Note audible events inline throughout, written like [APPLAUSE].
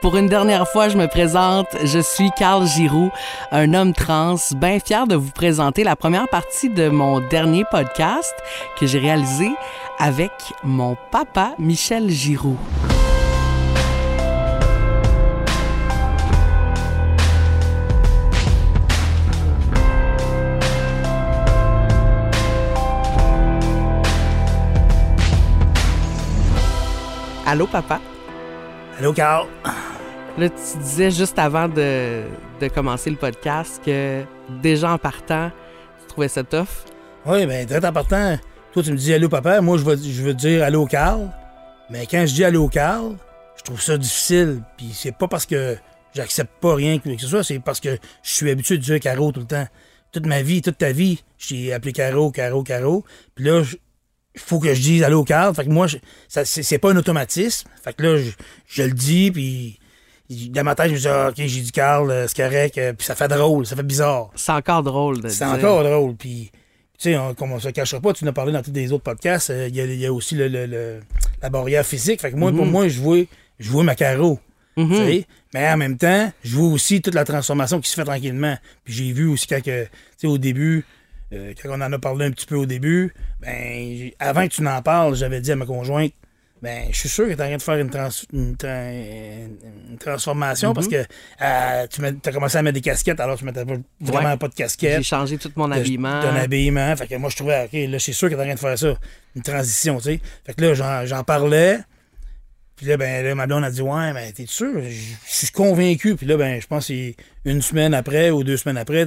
Pour une dernière fois, je me présente. Je suis Carl Giroux, un homme trans, bien fier de vous présenter la première partie de mon dernier podcast que j'ai réalisé avec mon papa Michel Giroux. Allô, papa? Allô, Carl? Là, tu disais juste avant de, de commencer le podcast que déjà en partant, tu trouvais ça tough. Oui, bien, très en partant, toi, tu me dis allô, papa. Moi, je veux, je veux dire allô, Carl. Mais quand je dis allô, Carl, je trouve ça difficile. Puis c'est pas parce que j'accepte pas rien que ce soit, c'est parce que je suis habitué de dire Caro tout le temps. Toute ma vie, toute ta vie, j'ai appelé Caro, Caro, Caro. Puis là, il faut que je dise allô, Carl. Fait que moi, je- ça, c'est, c'est pas un automatisme. Fait que là, je, je le dis, puis dans ma tête, je me dis, ah, OK, j'ai dit Carl, euh, c'est correct. euh, Puis ça fait drôle, ça fait bizarre. C'est encore drôle de C'est encore drôle. Puis, tu sais, on, comme on se cachera pas, tu en as parlé dans tous les autres podcasts, euh, il y, a, il y a aussi le, le- le- la barrière physique. Fait que moi, pour Mhm. moi, je vois, je vois ma Caro. Mhm. Mais en même temps, je vois aussi toute la transformation qui se fait tranquillement. Puis j'ai vu aussi quand, tu sais, au début, euh, quand on en a parlé un petit peu au début, ben, avant que tu n'en parles, j'avais dit à ma conjointe, ben, je suis sûr que tu en train de faire une, trans- une tra- une transformation parce que euh, tu as commencé à mettre des casquettes alors tu mettais pas- vraiment Ouais. pas de casquette J'ai changé tout mon habillement. Ton habillement. Fait que moi, je trouvais, OK, là, c'est sûr que t'es en train de faire ça. Une transition, tu sais. Fait que là, j'en, parlais. Puis là, ben, là, ma blonde a dit, ouais, mais t'es sûr? Je suis convaincu. Puis là, ben, je pense une semaine après ou deux semaines après,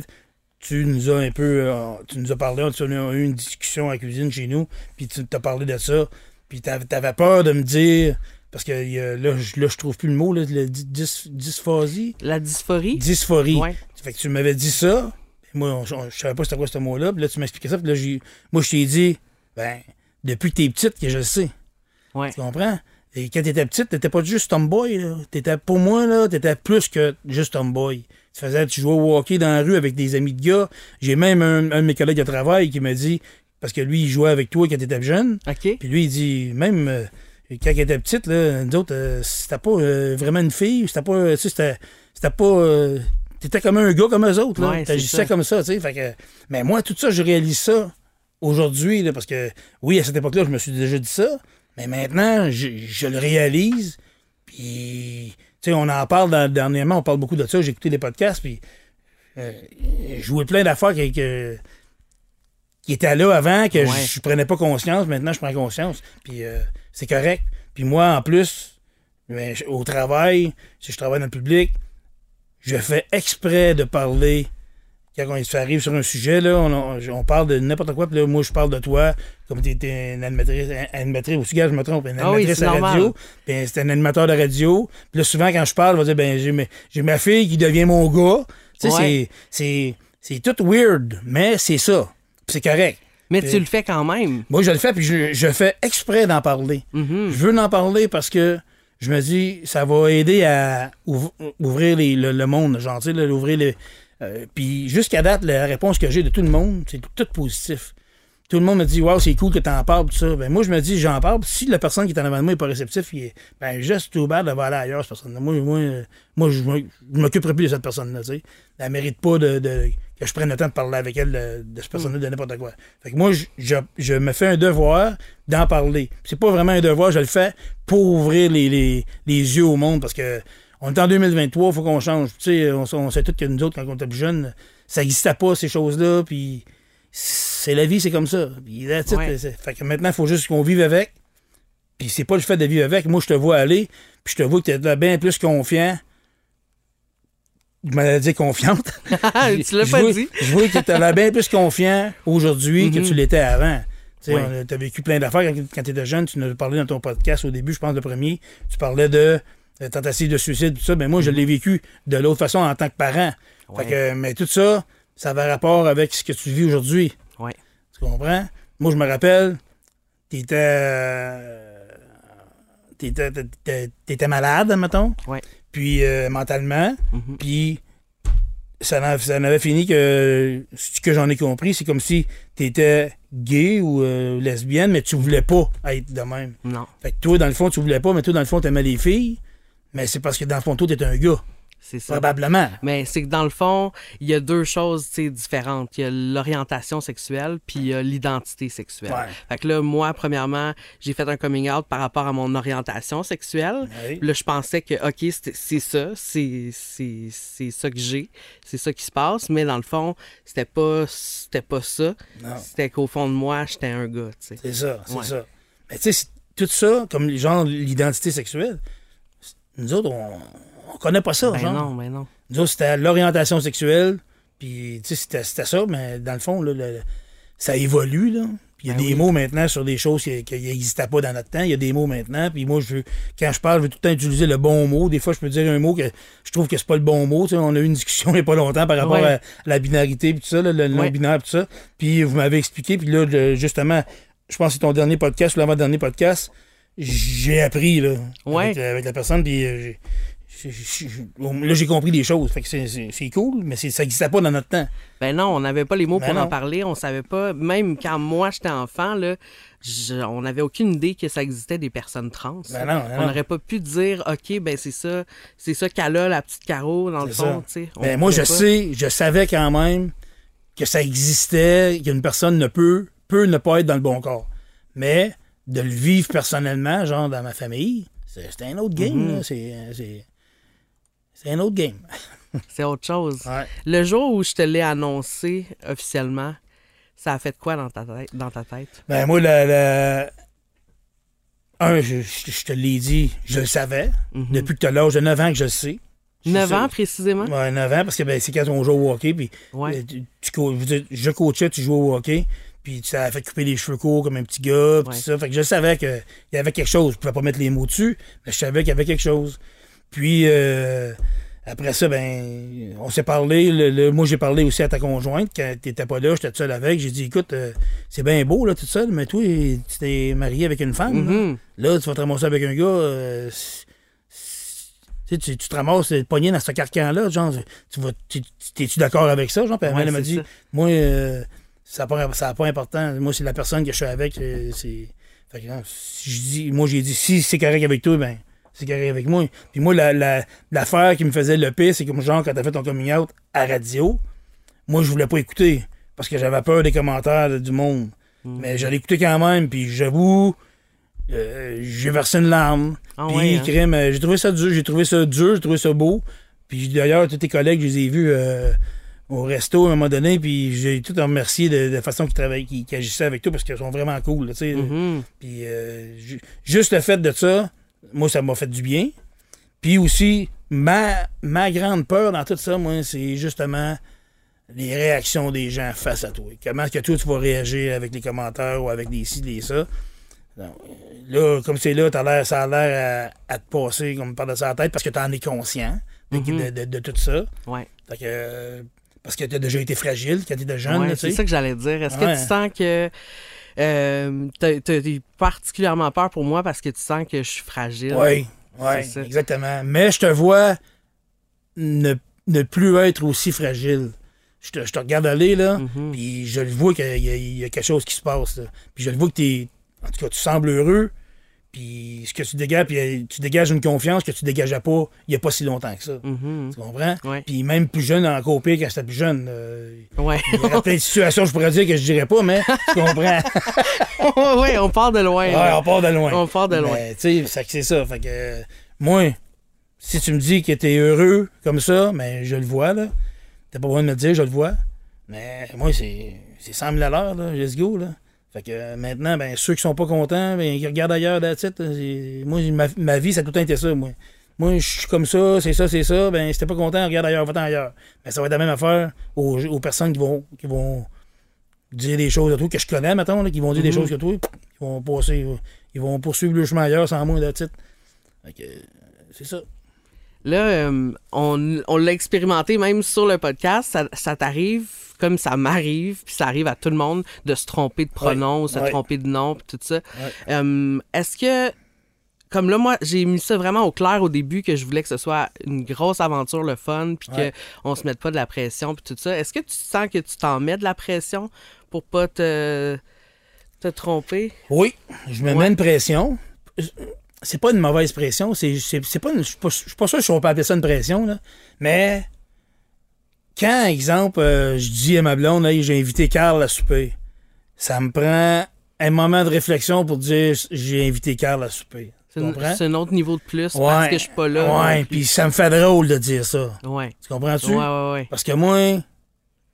tu nous as un peu, euh, tu nous as parlé, tu as eu une discussion à la cuisine chez nous, puis tu t'as parlé de ça. Puis t'avais, peur de me dire, parce que euh, là, je, là, je trouve plus le mot, là, le dys- dys- dysphasie. La dysphorie? Dysphorie. Ouais. Fait que tu m'avais dit ça. Moi, je savais pas c'était quoi ce mot-là. Puis là, tu m'expliquais ça. Puis là, j'ai- moi, je t'ai dit, ben, depuis que t'es petite que je le sais. Ouais. Tu comprends? Et quand t'étais petite, t'étais pas juste tomboy, là. T'étais, pour moi, là, t'étais plus que juste tomboy. Tu faisais, tu jouais au hockey dans la rue avec des amis de gars. J'ai même un, un de mes collègues de travail qui m'a dit, parce que lui, il jouait avec toi quand t'étais jeune. OK. Puis lui, il dit, même euh, quand elle était petite, là, nous autres, euh, c'était pas euh, vraiment une fille, c'était pas, tu sais, c'était, pas, t'étais comme un gars comme eux autres, là. Ouais, T'agissais comme ça, tu sais. Fait que, mais moi, tout ça, je réalise ça aujourd'hui, là, parce que, oui, à cette époque-là, je me suis déjà dit ça, mais maintenant, je, je le réalise, puis, tu sais, on en parle dans- dernièrement, on parle beaucoup de ça, j'ai écouté des podcasts, puis euh, je jouais plein d'affaires que- que- qui étaient là avant, que Ouais. je, prenais pas conscience. Maintenant, je prends conscience. Puis euh, c'est correct. Puis moi, en plus, ben, au travail, si je travaille dans le public, je fais exprès de parler. Quand on arrive sur un sujet, là, on, parle de n'importe quoi, puis là, moi, je parle de toi, comme tu étais une animatrice, animatrice aussi, gars, je me trompe, une Ah oui, animatrice c'est à radio, puis c'était un animateur de radio. Puis là, souvent, quand je parle, je vais dire, ben, j'ai ma- fille qui devient mon gars. Tu sais, Ouais. c'est tout weird, mais c'est ça. C'est correct. Mais tu le fais quand même. Moi, je le fais, puis je, je fais exprès d'en parler. Mhm. Je veux en parler parce que je me dis, ça va aider à ouv- ouvrir les- le, le monde, genre, tu sais, ouvrir les. euh, puis jusqu'à date, la réponse que j'ai de tout le monde, c'est tout positif. Tout le monde me dit, waouh, c'est cool que tu en parles, tout ça. Ben, moi, je me dis, j'en parle. Si la personne qui est en avant de moi n'est pas réceptif, il est, ben, juste tout bad de aller ailleurs, cette personne-là. Moi, moi, moi je je m'occuperai plus de cette personne-là. Elle mérite pas de, de- que je prenne le temps de parler avec elle de, cette personne-là de n'importe quoi. Fait que moi, je, je, me fais un devoir d'en parler. C'est pas vraiment un devoir, je le fais pour ouvrir les, les, les yeux au monde parce que on est en 2023, il faut qu'on change. On sait tous que nous autres, quand on était plus jeunes, ça n'existait pas, ces choses-là, puis c'est la vie, c'est comme ça. Puis. Ouais. Fait que maintenant, il faut juste qu'on vive avec. Puis c'est pas le fait de vivre avec. Moi, je te vois aller, puis je te vois que tu es bien plus confiant. Dire confiante. [LAUGHS] tu l'as pas vois- dit. Je vois que tu l'air bien plus confiant aujourd'hui que Mhm. tu l'étais avant. Tu as vécu plein d'affaires quand, tu étais jeune. Tu nous as parlé dans ton podcast au début, je pense, le premier. Tu parlais de euh, tentative de suicide, tout ça. Mais moi, je l'ai vécu de l'autre façon en tant que parent. Ouais. Fait que, mais tout ça, ça avait rapport avec ce que tu vis aujourd'hui. Tu comprends? Moi, je me rappelle, t'étais. euh, T'étais, t'étais, t'étais malade, mettons. Ouais. Puis euh, mentalement. Mhm. Puis ça, en- ça en avait fini que ce que j'en ai compris, c'est comme si tu étais gay ou euh, lesbienne, mais tu voulais pas être de même. Non. Fait que toi, dans le fond, tu voulais pas, mais toi, dans le fond, t'aimais les filles. Mais c'est parce que dans le fond, toi, t'es un gars. C'est ça. Probablement. Mais c'est que dans le fond, il y a deux choses différentes. Il y a l'orientation sexuelle, puis il y a l'identité sexuelle. Ouais. Fait que là, moi, premièrement, j'ai fait un coming out par rapport à mon orientation sexuelle. Là, je pensais que, OK, c'est ça, c'est ça que j'ai, c'est ça qui se passe, mais dans le fond, c'était pas, pas ça. C'était qu'au fond de moi, j'étais un gars. C'est ça, c'est Ouais. ça. Mais tu sais, tout ça, comme genre l'identité sexuelle, nous autres, on, on connaît pas ça, Ben genre. non, ben non. Nous c'était l'orientation sexuelle, puis c'était ça, mais dans le fond, là, le- ça évolue, là. Il y a Ben des oui. mots maintenant sur des choses qui n'existaient pas dans notre temps. Il y a des mots maintenant. Puis moi, je veux, quand je parle, je veux tout le temps utiliser le bon mot. Des fois, je peux dire un mot que je trouve que c'est pas le bon mot. Tu sais, on a eu une discussion [LAUGHS] il n'y a pas longtemps par rapport Ouais. à la binarité puis tout ça, le non-binaire tout ça. Puis vous m'avez expliqué. Puis là, le- justement, je pense que c'est ton dernier podcast ou l'avant-dernier podcast. J'ai appris là, Ouais. avec, avec la personne. Puis là, j'ai compris des choses. Fait que c'est- cool, mais ça n'existait pas dans notre temps. Ben non, on n'avait pas les mots Ben pour en parler, on savait pas. Même quand moi j'étais enfant, là, je- on n'avait aucune idée que ça existait des personnes trans. Ben non, ben on n'aurait pas pu dire, ok, ben c'est ça, c'est ça qu'elle a, la petite Caro, dans le fond, Ben, moi, je pas. sais, je savais quand même que ça existait, qu'une personne ne peut, peut ne pas être dans le bon corps. Mais de le vivre personnellement, genre dans ma famille, c'est un autre game. Mhm. C'est c'est- un autre game. [LAUGHS] C'est autre chose. Ouais. Le jour où je te l'ai annoncé officiellement, ça a fait quoi dans ta tête? Dans ta tête? Ben, moi, le, le- un, je, je- je te l'ai dit, je le savais. Mhm. Depuis que tu as l'âge de 9 ans que je le sais. Je 9 sais. ans précisément? Ouais, 9 ans, parce que ben, c'est quand on joue au hockey, puis Ouais. Euh, tu, je, coachais, tu jouais au hockey, puis tu t'avais fait couper les cheveux courts comme un petit gars, Ouais. tout ça. Fait que je savais qu'il y avait quelque chose. Je pouvais pas mettre les mots dessus, mais je savais qu'il y avait quelque chose. Puis euh, après ça, ben, on s'est parlé. le- le- moi, j'ai parlé aussi à ta conjointe quand t'étais pas là, j'étais tout seul avec. J'ai dit, écoute, euh, c'est bien beau, là, tout seul, mais toi, tu t'es marié avec une femme. là. Mhm. Là, tu vas te ramasser avec un gars. euh, tu, tu, tu te ramasses euh, pogné dans ce carcan-là. Genre, tu vas, tu- tu- t'es-tu d'accord avec ça? Genre, puis Ouais, elle m'a dit, ça. moi, euh, ça n'a pas, ça a pas important. Moi, c'est la personne que je suis avec. c'est. Fait que, non, si je dis, moi, j'ai dit, si c'est correct avec toi, ben, c'est correct avec moi. Puis moi, la, la- l'affaire qui me faisait le pire, c'est comme genre, quand t'as fait ton coming out à radio, moi, je voulais pas écouter parce que j'avais peur des commentaires de- du monde. Mm. Mais j'allais écouter quand même, puis j'avoue, euh, j'ai versé une larme. Ah puis, ouais, hein? euh, j'ai trouvé ça dur, j'ai trouvé ça dur, j'ai trouvé ça beau. Puis d'ailleurs, tous tes collègues, je les ai vus euh, au resto à un moment donné, puis j'ai tout remercié de, de la façon qu'ils travaillaient, qu'ils agissaient avec toi, parce qu'ils sont vraiment cool, là, tu sais. Mhm. Puis euh, ju- juste le fait de ça, moi, ça m'a fait du bien. Puis aussi, ma, ma grande peur dans tout ça, moi, c'est justement les réactions des gens face à toi. Comment est-ce que toi, tu vas réagir avec les commentaires ou avec les ci, les ça? Donc, là, comme c'est là, l'air, ça a l'air à, à te passer comme par-dessus la tête parce que tu en es conscient de, Mhm. de- de- de tout ça. Ouais. Fait que, parce que tu as déjà été fragile quand tu étais jeune. Ouais, c'est ça que j'allais dire. Est-ce que tu sens que euh, t'as eu particulièrement peur pour moi parce que tu sens que je suis fragile? Oui, exactement. Mais je te vois ne, ne plus être aussi fragile. Je te, je te regarde aller, là, Mhm. puis je le vois qu'il y, a- il y a quelque chose qui se passe. là. Puis je le vois que tu En tout cas, tu sembles heureux, puis ce que tu dégages, puis euh, tu dégages une confiance que tu dégageais pas il n'y a pas si longtemps que ça. Mhm. Tu comprends? Ouais. Puis même plus jeune, encore pire quand c'était plus jeune. euh, Ouais. il y de situations, je pourrais dire que je dirais pas, mais tu comprends? [LAUGHS] ouais, on part de loin. Ouais, là. on part de loin. On part de loin. Tu sais, c'est ça. Fait que, euh, moi, si tu me dis que t'es heureux comme ça, mais je le vois, là. T'as pas besoin de me le dire, je le vois. Mais moi, c'est c'est 100 000 à l'heure, là. Let's go, là. Fait que euh, maintenant, ben, ceux qui sont pas contents, ben, ils regardent ailleurs, it. C'est- Moi, ma, ma vie, ça a tout le temps été ça, moi. Moi, je suis comme ça, c'est ça, c'est ça. Ben, si t'es pas content, regarde ailleurs, va-t'en ailleurs. Mais ça va être la même affaire aux, aux personnes qui vont, qui vont dire des choses à toi que je connais, là, qui vont dire des Mhm. choses que toi, ils vont passer, ils vont poursuivre le chemin ailleurs sans moi, it. Fait que, euh, c'est ça. Là, euh, on, on l'a expérimenté même sur le podcast. Ça, ça t'arrive comme ça m'arrive, puis ça arrive à tout le monde de se tromper de pronom, Ouais, se ouais. tromper de nom, puis tout ça. Ouais. Euh, Est-ce que, comme là, moi, j'ai mis ça vraiment au clair au début que je voulais que ce soit une grosse aventure, le fun, puis qu'on se mette pas de la pression, puis tout ça. Est-ce que tu sens que tu t'en mets de la pression pour pas te, te tromper? Oui, je me mets une pression. C'est pas une mauvaise pression. C'est, c'est, c'est pas une- je suis pas, pas sûr si on peut appeler ça une pression, là. Mais quand, exemple, euh, je dis à ma blonde, j'ai invité Carl à souper, ça me prend un moment de réflexion pour dire j'ai invité Carl à souper. C'est Tu un- comprends? c'est un autre niveau de plus parce que je suis pas là. Ouais, puis ça me fait drôle de dire ça. Ouais. Tu comprends-tu? Ouais, ouais, ouais. Parce que moi,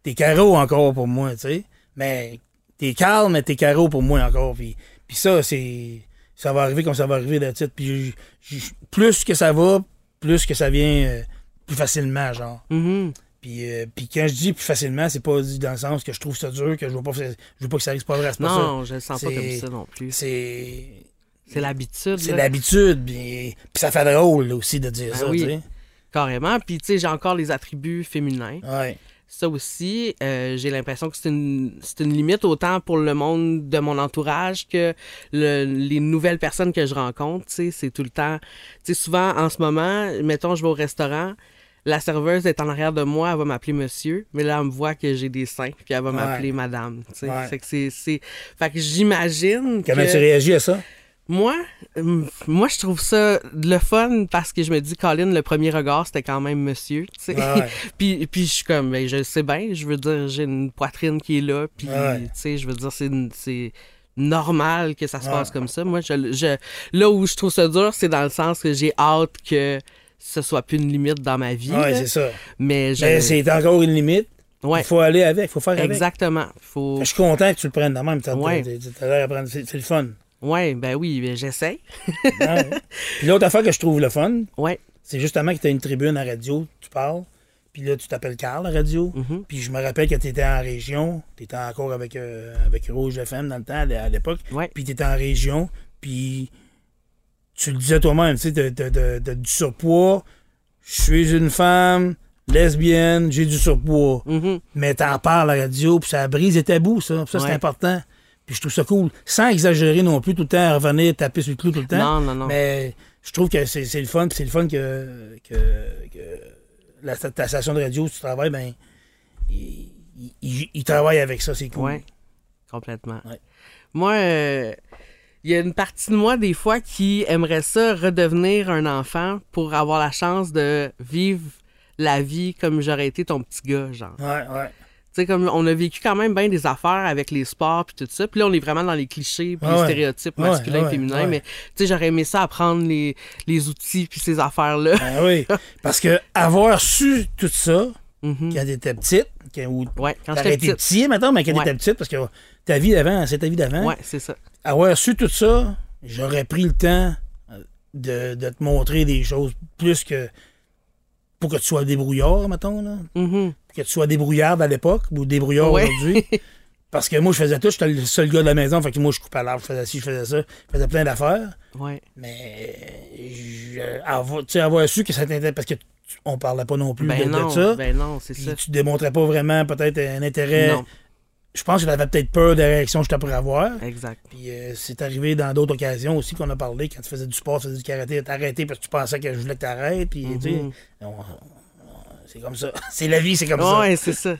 t'es carreau encore pour moi, tu sais. Mais t'es Carl, mais t'es carreau pour moi encore. Puis, puis ça, c'est. Ça va arriver comme ça va arriver de titre. Puis plus que ça va, plus que ça vient euh, plus facilement, genre. Mhm. Puis, euh, puis quand je dis plus facilement, c'est pas dit dans le sens que je trouve ça dur, que je veux pas, que ça- je veux pas que ça arrive, c'est pas vrai, c'est pas Non, je le sens pas comme ça non plus. ça. C'est. C'est l'habitude. C'est l'habitude, puis, puis ça fait drôle là, aussi de dire Ben ça, oui. tu sais. Carrément. Puis, tu sais, j'ai encore les attributs féminins. Ouais. Ça aussi, euh, j'ai l'impression que c'est une, c'est une limite autant pour le monde de mon entourage que le- les nouvelles personnes que je rencontre. Tu sais, c'est tout le temps. Tu sais, souvent, en ce moment, mettons, je vais au restaurant, la serveuse est en arrière de moi, elle va m'appeler monsieur, mais là, elle me voit que j'ai des seins, puis elle va m'appeler madame. Tu sais, Ouais. Fait que c'est, c'est... Fait que j'imagine Comment que... tu réagis à ça? Moi, euh, moi, je trouve ça le fun parce que je me dis, Colin, le premier regard, c'était quand même monsieur, tu sais. Ouais. [LAUGHS] puis, puis je suis comme, ben, je le sais bien, je veux dire, j'ai une poitrine qui est là, puis, Ouais. tu sais, je veux dire, c'est, normal que ça se Ouais. passe comme ça. Moi, je, je, là où je trouve ça dur, c'est dans le sens que j'ai hâte que ce soit plus une limite dans ma vie. Là. c'est ça. mais c'est encore une limite. ouais, Il faut aller avec, il faut faire avec. exactement. Faut... Je suis content que tu le prennes de même. Ouais. c'est le fun. Ouais, ben oui, ben, j'essaie. Ouais. [LAUGHS] Puis l'autre affaire que je trouve le fun, Ouais. c'est justement que tu as une tribune à radio, tu parles, puis là, tu t'appelles Carl à radio. Mhm. Puis je me rappelle que tu étais en région, tu étais encore avec, euh, avec Rouge FM dans le temps, à l'époque. Ouais. Puis tu étais en région, puis tu le disais toi-même, tu sais, t'as t'as du surpoids, je suis une femme lesbienne, j'ai du surpoids. Mhm. mais t'en parles à la radio, puis ça brise les tabous, ça. Ça, c'est important. Puis je trouve ça cool. Sans exagérer non plus, tout le temps, à revenir taper sur le clou tout le temps. Non, non, non. Mais je trouve que c'est le fun, c'est le fun que, que, que la, ta station de radio où tu travailles, ben, il, il- il- il travaille avec ça, c'est cool. Ouais, complètement. Ouais. Moi, euh, il y a une partie de moi, des fois, qui aimerait ça redevenir un enfant pour avoir la chance de vivre la vie comme j'aurais été ton petit gars, genre. Ouais, ouais. Sais, comme on a vécu quand même bien des affaires avec les sports puis tout ça. Puis là, on est vraiment dans les clichés puis Ah les stéréotypes masculins ah ouais, féminins. ouais. Mais, tu sais, j'aurais aimé ça apprendre les, les outils puis ces affaires-là. Ben oui. [LAUGHS] Parce que avoir su tout ça Mhm. quand t'étais petite, quand, ou Ouais, quand été petite. petit, maintenant, mais quand t'étais petite, parce que ta vie d'avant, c'est ta vie d'avant. Ouais, c'est ça. avoir su tout ça, j'aurais pris le temps euh, de, de te montrer des choses plus que pour que tu sois débrouillard, mettons, là. Mhm. Que tu sois débrouillard à l'époque ou débrouillard Ouais. aujourd'hui. [LAUGHS] Parce que moi, je faisais tout, j'étais le seul gars de la maison, fait que moi, je coupais l'arbre, je faisais ci, je faisais ça, je faisais plein d'affaires. Ouais. Mais, je- avoir, tu sais, avoir su que ça t'intéressait, parce que on parlait pas non plus de, Ben de non, ça, ben non, c'est ça. tu démontrais pas vraiment peut-être un intérêt. Non, Je pense que tu avais peut-être peur des réactions que je pourrais avoir. exact. Puis euh, c'est arrivé dans d'autres occasions aussi qu'on a parlé, quand tu faisais du sport, tu faisais du karaté, t'as arrêté parce que tu pensais que je voulais que t'arrêtes, puis tu sais, on- on- c'est comme ça. [LAUGHS] C'est la vie, c'est comme ça. Ouais, c'est ça.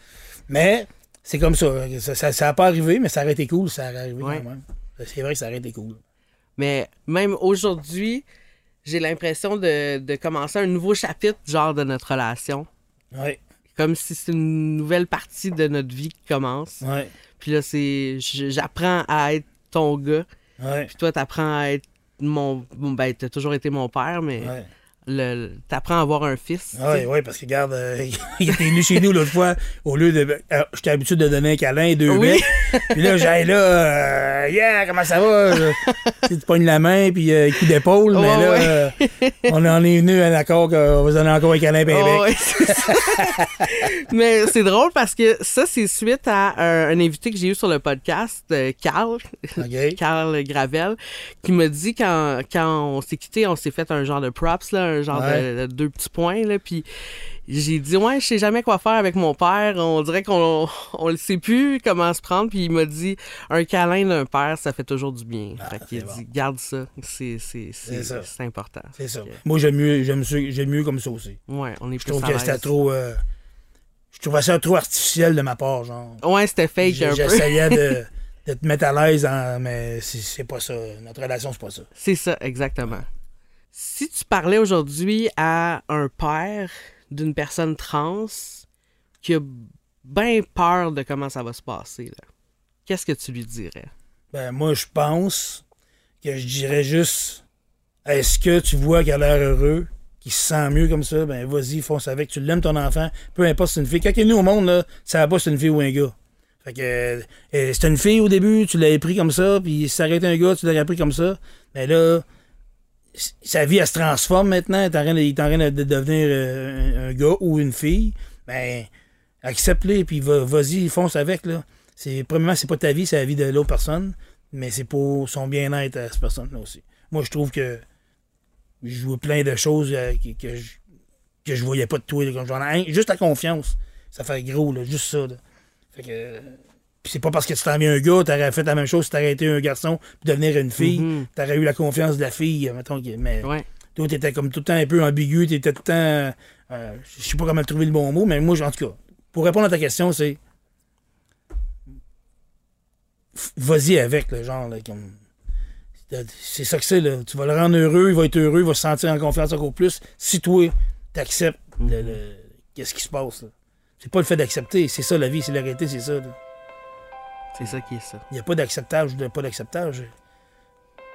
Mais c'est comme ça. Ça, ça. ça a pas arrivé, mais ça aurait été cool, ça aurait arrivé Ouais. quand même. C'est vrai que ça aurait été cool. Mais même aujourd'hui, j'ai l'impression de, de commencer un nouveau chapitre, genre, de notre relation. Ouais, Comme si c'est une nouvelle partie de notre vie qui commence. ouais, Puis là, c'est. J'apprends à être ton gars. ouais. Puis toi, t'apprends à être mon. bon, Ben, t'as toujours été mon père, mais Ouais, le, t'apprends à avoir un fils. sais. ouais, ouais, parce que regarde, euh, [LAUGHS] il était venu chez nous l'autre fois, au lieu de. euh, J'étais habitué de donner un câlin et deux Oui. Puis là, j'ai là, euh, yeah, comment ça va? Tu sais, tu pognes la main, puis euh, coup d'épaule, mais là, ouais. euh, on en est venu à un accord qu'on va donner encore un câlin et un bec. Oh, ouais. Mais c'est drôle parce que ça, c'est suite à un, un invité que j'ai eu sur le podcast, Carl? [LAUGHS] Carl Gravel, qui m'a dit quand, quand on s'est quitté, on s'est fait un genre de props, là, un genre Ouais. de, de deux petits points. Là, puis j'ai dit, ouais, je sais jamais quoi faire avec mon père. On dirait qu'on [LAUGHS] on le sait plus comment se prendre. Puis il m'a dit, un câlin d'un père, ça fait toujours du bien. fait qu'il a Ah, dit, garde ça, c'est important. C'est ça. Que, Moi, j'aime mieux, j'aime ça- j'aime mieux comme ça aussi. Ouais, on est Je plus trouve que c'était trop. euh, je trouvais ça trop artificiel de ma part, genre. Ouais, c'était fake un peu. J'essayais de, [LAUGHS] de te mettre à l'aise, mais c'est pas ça. Notre relation, c'est pas ça. C'est ça, exactement. Si tu parlais aujourd'hui à un père d'une personne trans qui a bien peur de comment ça va se passer, qu'est-ce que tu lui dirais? Ben, moi, je pense que je dirais juste est-ce que tu vois qu'il a l'air heureux, qu'il se sent mieux comme ça? Ben, vas-y, fonce avec. Tu l'aimes ton enfant, peu importe si c'est une fille. Quand il est venu au monde, là, ça va pas si c'est une fille ou un gars. Fait que euh, c'était une fille au début, tu l'avais pris comme ça, puis si ça aurait un gars, tu l'aurais pris comme ça. Mais là, sa vie, elle se transforme maintenant. Il est en train de, devenir euh, un, gars ou une fille. Ben, accepte-le, puis vas-y, fonce avec. Là. C'est, premièrement, c'est pas ta vie, c'est la vie de l'autre personne, mais c'est pour son bien-être à cette personne-là aussi. Moi, je trouve que je vois plein de choses euh, que, je, que je voyais pas de toi. juste la confiance, ça fait gros, là, juste ça. Fait que c'est pas parce que tu t'en viens un gars, t'aurais fait la même chose si t'aurais été un garçon puis devenir une fille. Mm-hmm. T'aurais eu la confiance de la fille, mettons. Mais toi, t'étais comme tout le temps un peu ambigu, t'étais tout le temps. Euh, je sais pas comment trouver le bon mot, mais moi, en tout cas, pour répondre à ta question, c'est. Vas-y avec, le genre, comme. C'est ça que c'est, là. Tu vas le rendre heureux, il va être heureux, il va se sentir en confiance encore plus si toi, t'acceptes le, qu'est-ce qui se passe, C'est pas le fait d'accepter, c'est ça la vie, c'est la réalité, c'est ça. C'est ça qui est ça. Il n'y a pas d'acceptage ou pas d'acceptage.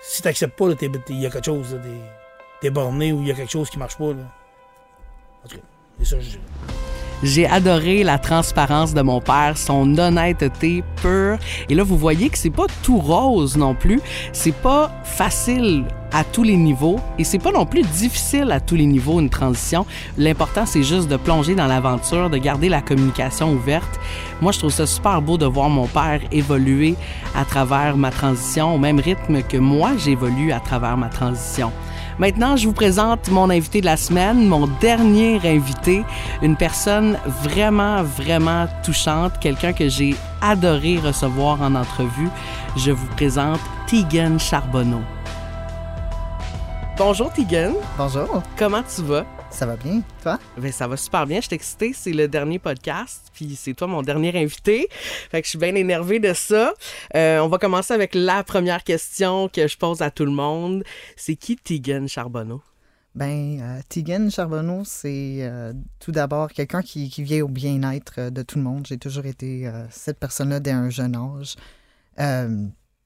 Si tu n'acceptes pas, il y a quelque chose, t'es borné ou il y a quelque chose qui marche pas. Là. En tout cas, c'est ça que je j'ai adoré la transparence de mon père, son honnêteté pure. Et là, vous voyez que c'est pas tout rose non plus. C'est pas facile à tous les niveaux et c'est pas non plus difficile à tous les niveaux une transition. L'important c'est juste de plonger dans l'aventure, de garder la communication ouverte. Moi, je trouve ça super beau de voir mon père évoluer à travers ma transition au même rythme que moi j'évolue à travers ma transition. Maintenant, je vous présente mon invité de la semaine, mon dernier invité, une personne vraiment, vraiment touchante, quelqu'un que j'ai adoré recevoir en entrevue. Je vous présente Tegan Charbonneau. Bonjour Tegan. Bonjour. Comment tu vas? Ça va bien, toi? Ben, ça va super bien. Je suis excitée. C'est le dernier podcast, puis c'est toi mon dernier invité. Fait que je suis bien énervée de ça. Euh, on va commencer avec la première question que je pose à tout le monde. C'est qui Tegan Charbonneau? Ben, euh, Tegan Charbonneau, c'est euh, tout d'abord quelqu'un qui, qui, vient au bien-être de tout le monde. J'ai toujours été cette personne-là dès un jeune âge.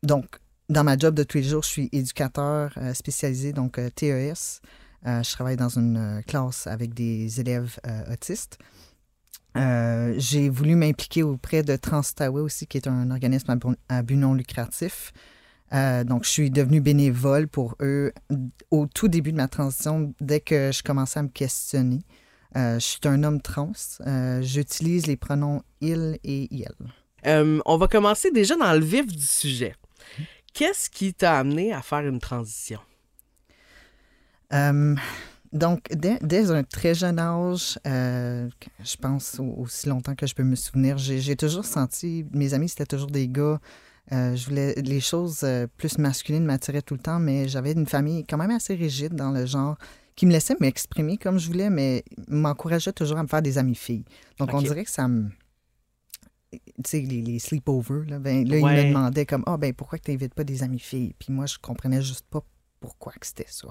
donc, dans ma job de tous les jours, je suis éducateur spécialisé, donc TES. Euh, je travaille dans une euh, classe avec des élèves euh, autistes. j'ai voulu m'impliquer auprès de Transtawa aussi, qui est un organisme à, but non lucratif. donc, je suis devenue bénévole pour eux au tout début de ma transition, dès que je commençais à me questionner. je suis un homme trans. J'utilise les pronoms il et il. on va commencer déjà dans le vif du sujet. Qu'est-ce qui t'a amené à faire une transition? Euh, donc, dès, un très jeune âge, euh, je pense aussi longtemps que je peux me souvenir, j'ai toujours senti, mes amis, c'était toujours des gars. Euh, je voulais les choses plus masculines m'attiraient tout le temps, mais j'avais une famille quand même assez rigide dans le genre qui me laissait m'exprimer comme je voulais, mais m'encourageait toujours à me faire des amis filles. Donc, on dirait que ça me. Tu sais, les, les sleepovers, là, ben, là ils me demandaient comme, ah, oh, ben, pourquoi tu n'invites pas des amis filles? Puis moi, je comprenais juste pas pourquoi que c'était ça.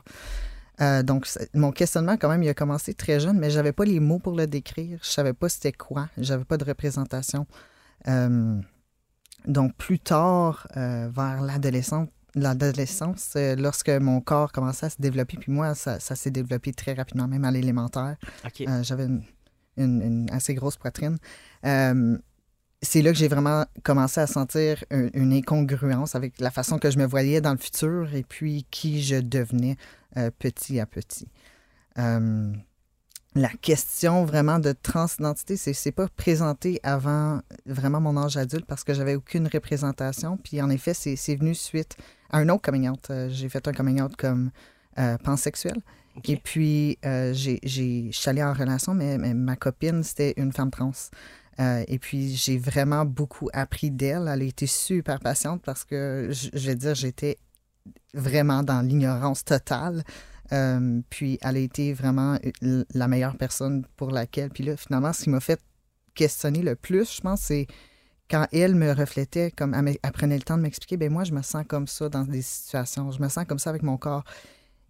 Euh, donc, mon questionnement, quand même, il a commencé très jeune, mais j'avais pas les mots pour le décrire. Je savais pas c'était quoi. J'avais pas de représentation. Euh, donc, plus tard, euh, vers l'adolescence, l'adolescence, lorsque mon corps commençait à se développer, puis moi, ça, s'est développé très rapidement, même à l'élémentaire. J'avais une, assez grosse poitrine c'est là que j'ai vraiment commencé à sentir une, incongruence avec la façon que je me voyais dans le futur et puis qui je devenais euh, petit à petit. Euh, la question vraiment de transidentité, c'est, c'est pas présenté avant vraiment mon âge adulte parce que j'avais aucune représentation. Puis en effet, c'est, venu suite à un autre coming out. Euh, j'ai fait un coming out comme pansexuel. Et puis, j'ai, je suis allée en relation, mais, ma copine, c'était une femme trans. Et puis, j'ai vraiment beaucoup appris d'elle. Elle a été super patiente parce que, je, vais dire, j'étais vraiment dans l'ignorance totale. Euh, puis elle a été vraiment la meilleure personne pour laquelle. Puis là, finalement, ce qui m'a fait questionner le plus, je pense, c'est quand elle me reflétait, comme elle, prenait le temps de m'expliquer, ben moi, je me sens comme ça dans des situations, je me sens comme ça avec mon corps.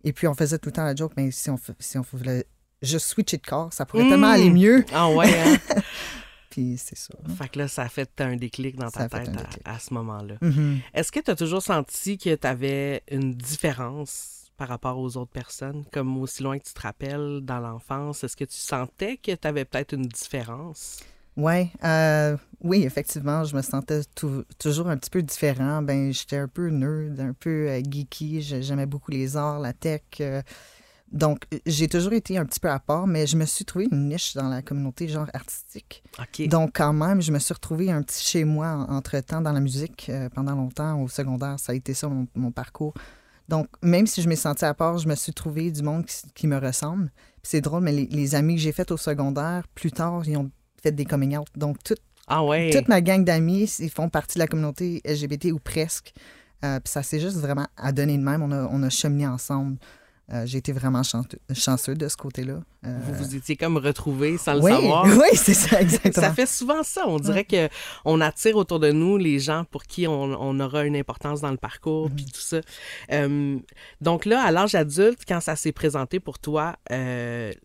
Et puis, on faisait tout le temps la joke, mais si on, si on voulait juste switcher de corps, ça pourrait tellement aller mieux. Ah ouais, hein? [LAUGHS] puis c'est ça. Fait que là, ça a fait un déclic dans ta tête à- à, ce moment-là. Mhm. Est-ce que tu as toujours senti que tu avais une différence par rapport aux autres personnes? Comme aussi loin que tu te rappelles dans l'enfance, est-ce que tu sentais que tu avais peut-être une différence? Ouais, euh, oui, effectivement, je me sentais tou- toujours un petit peu différent. Ben, j'étais un peu nerd, un peu euh, geeky. J'ai- J'aimais beaucoup les arts, la tech. euh, donc, j'ai toujours été un petit peu à part, mais je me suis trouvé une niche dans la communauté genre artistique. Donc, quand même, je me suis retrouvée un petit chez moi en- entre-temps dans la musique euh, pendant longtemps. Au secondaire, ça a été ça mon, mon parcours. Donc, même si je m'ai sentie à part, je me suis trouvé du monde qui, qui me ressemble. C'est drôle, mais les, les amis que j'ai faits au secondaire, plus tard, ils ont fait des coming out. Donc, tout- ah ouais. toute ma gang d'amis, ils font partie de la communauté LGBT ou presque. Euh, puis ça s'est juste vraiment à donner de même. On a, on a cheminé ensemble. Euh, j'ai été vraiment chanceux, de ce côté-là. Euh, Vous vous étiez comme retrouvés sans oui, le savoir. [LAUGHS] oui, c'est ça, exactement. Ça fait souvent ça. On dirait que on attire autour de nous les gens pour qui on, on aura une importance dans le parcours, puis tout ça. Euh, donc là, à l'âge adulte, quand ça s'est présenté pour toi, les,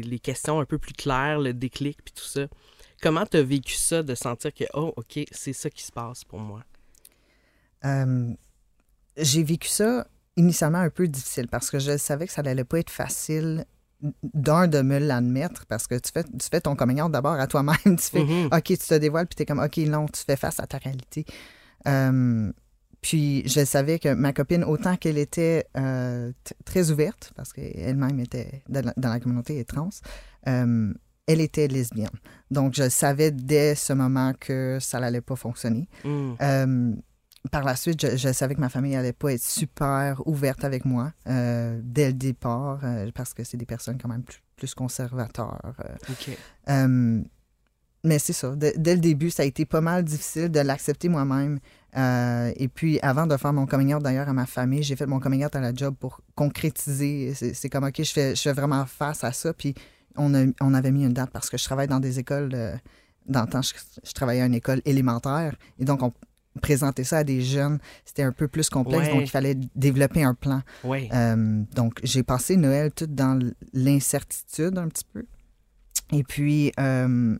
les questions un peu plus claires, le déclic, puis tout ça, comment tu as vécu ça de sentir que, oh, OK, c'est ça qui se passe pour moi? J'ai vécu ça initialement un peu difficile parce que je savais que ça n'allait pas être facile d'un de me l'admettre parce que tu fais, tu fais ton coming d'abord à toi-même. [LAUGHS] Tu fais Mhm. OK, tu te dévoiles, puis tu es comme OK, non, tu fais face à ta réalité. Euh, puis je savais que ma copine, autant qu'elle était euh, très ouverte, parce qu'elle-même était dans la, dans la communauté trans, euh, elle était lesbienne. Donc je savais dès ce moment que ça n'allait pas fonctionner. Mm. Par la suite, je, je savais que ma famille allait pas être super ouverte avec moi euh, dès le départ, euh, parce que c'est des personnes quand même plus, plus conservateurs. euh. OK. Euh, mais c'est ça. Dès, dès le début, ça a été pas mal difficile de l'accepter moi-même. Et puis, avant de faire mon coming out d'ailleurs à ma famille, j'ai fait mon coming out à la job pour concrétiser. C'est comme, OK, je fais, je fais vraiment face à ça. Puis, on, a- on avait mis une date parce que je travaille dans des écoles. dans le temps, je, je travaillais à une école élémentaire. Et donc, on présentait ça à des jeunes. C'était un peu plus complexe. Ouais. Donc, il fallait développer un plan. Oui. Euh, donc, j'ai passé Noël tout dans l'incertitude un petit peu. Et puis, euh,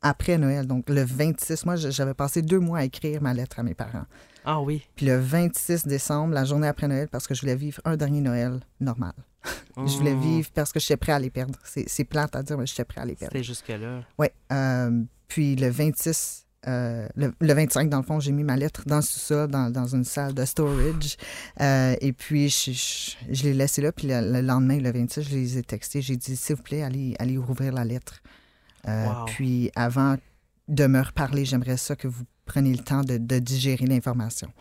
après Noël, donc le 26, moi, j'avais passé deux mois à écrire ma lettre à mes parents. Ah oui. Puis le 26 décembre, la journée après Noël, parce que je voulais vivre un dernier Noël normal. [LAUGHS] Je voulais Mm. vivre parce que j'étais prêt à les perdre. C'est c'est plate à dire, mais j'étais prêt à les perdre. C'était jusque-là. Oui. euh, puis le 26, euh, le, le 25, dans le fond, j'ai mis ma lettre dans le sous-sol, dans, dans une salle de storage. Euh, et puis, je, je, je l'ai laissé là. Puis le, le lendemain, le 26, je les ai textés. J'ai dit, s'il vous plaît, allez, allez ouvrir la lettre. Euh, Wow. Puis, avant de me reparler, j'aimerais ça que vous preniez le temps de, de digérer l'information.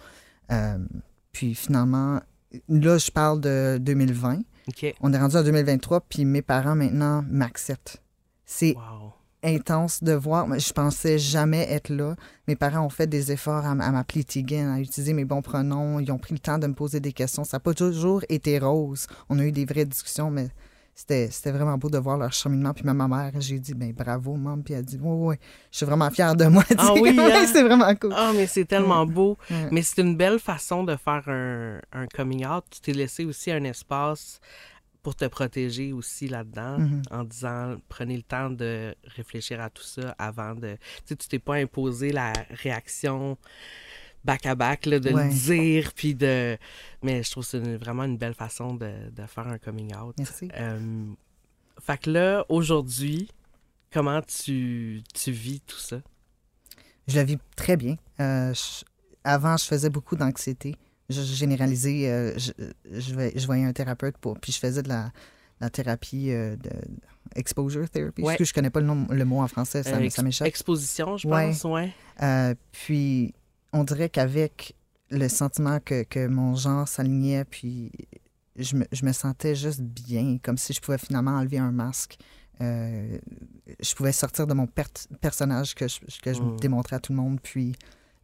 Puis, finalement, là, je parle de 2020. OK. On est rendu en 2023, puis mes parents maintenant m'acceptent. C'est Wow. Intense de voir. Je pensais jamais être là. Mes parents ont fait des efforts à, m'appeler Tigan, à utiliser mes bons pronoms. Ils ont pris le temps de me poser des questions. Ça n'a pas toujours été rose. On a eu des vraies discussions, mais c'était c'était vraiment beau de voir leur cheminement. Puis ma mère, j'ai dit, ben bravo, maman. Puis elle a dit, oui, oui, je suis vraiment fière de moi. [LAUGHS] Ah oui, hein? c'est vraiment cool. Ah, mais c'est tellement beau. Mais c'est une belle façon de faire un, un coming out. Tu t'es laissé aussi un espace pour te protéger aussi là-dedans, Mhm. en disant prenez le temps de réfléchir à tout ça avant de. Tu sais, tu t'es pas imposé la réaction back à back là, de Ouais. le dire, puis de. Mais je trouve que c'est vraiment une belle façon de, de faire un coming out. Merci. Euh, fait que là, aujourd'hui, comment tu, tu vis tout ça? Je la vis très bien. Euh, je- avant, je faisais beaucoup d'anxiété. Je, je généralisais. euh, je, je, vais- je voyais un thérapeute pour, puis je faisais de la, la thérapie euh, de exposure therapy. Ouais. Excuse, je connais pas le, nom, le mot en français, ça, Euh, ça m'échappe. Exposition, je pense, ouais. Euh, puis, on dirait qu'avec le sentiment que, que mon genre s'alignait, puis je me, je me sentais juste bien, comme si je pouvais finalement enlever un masque. Je pouvais sortir de mon per- personnage que je, que je Mm. démontrais à tout le monde. Puis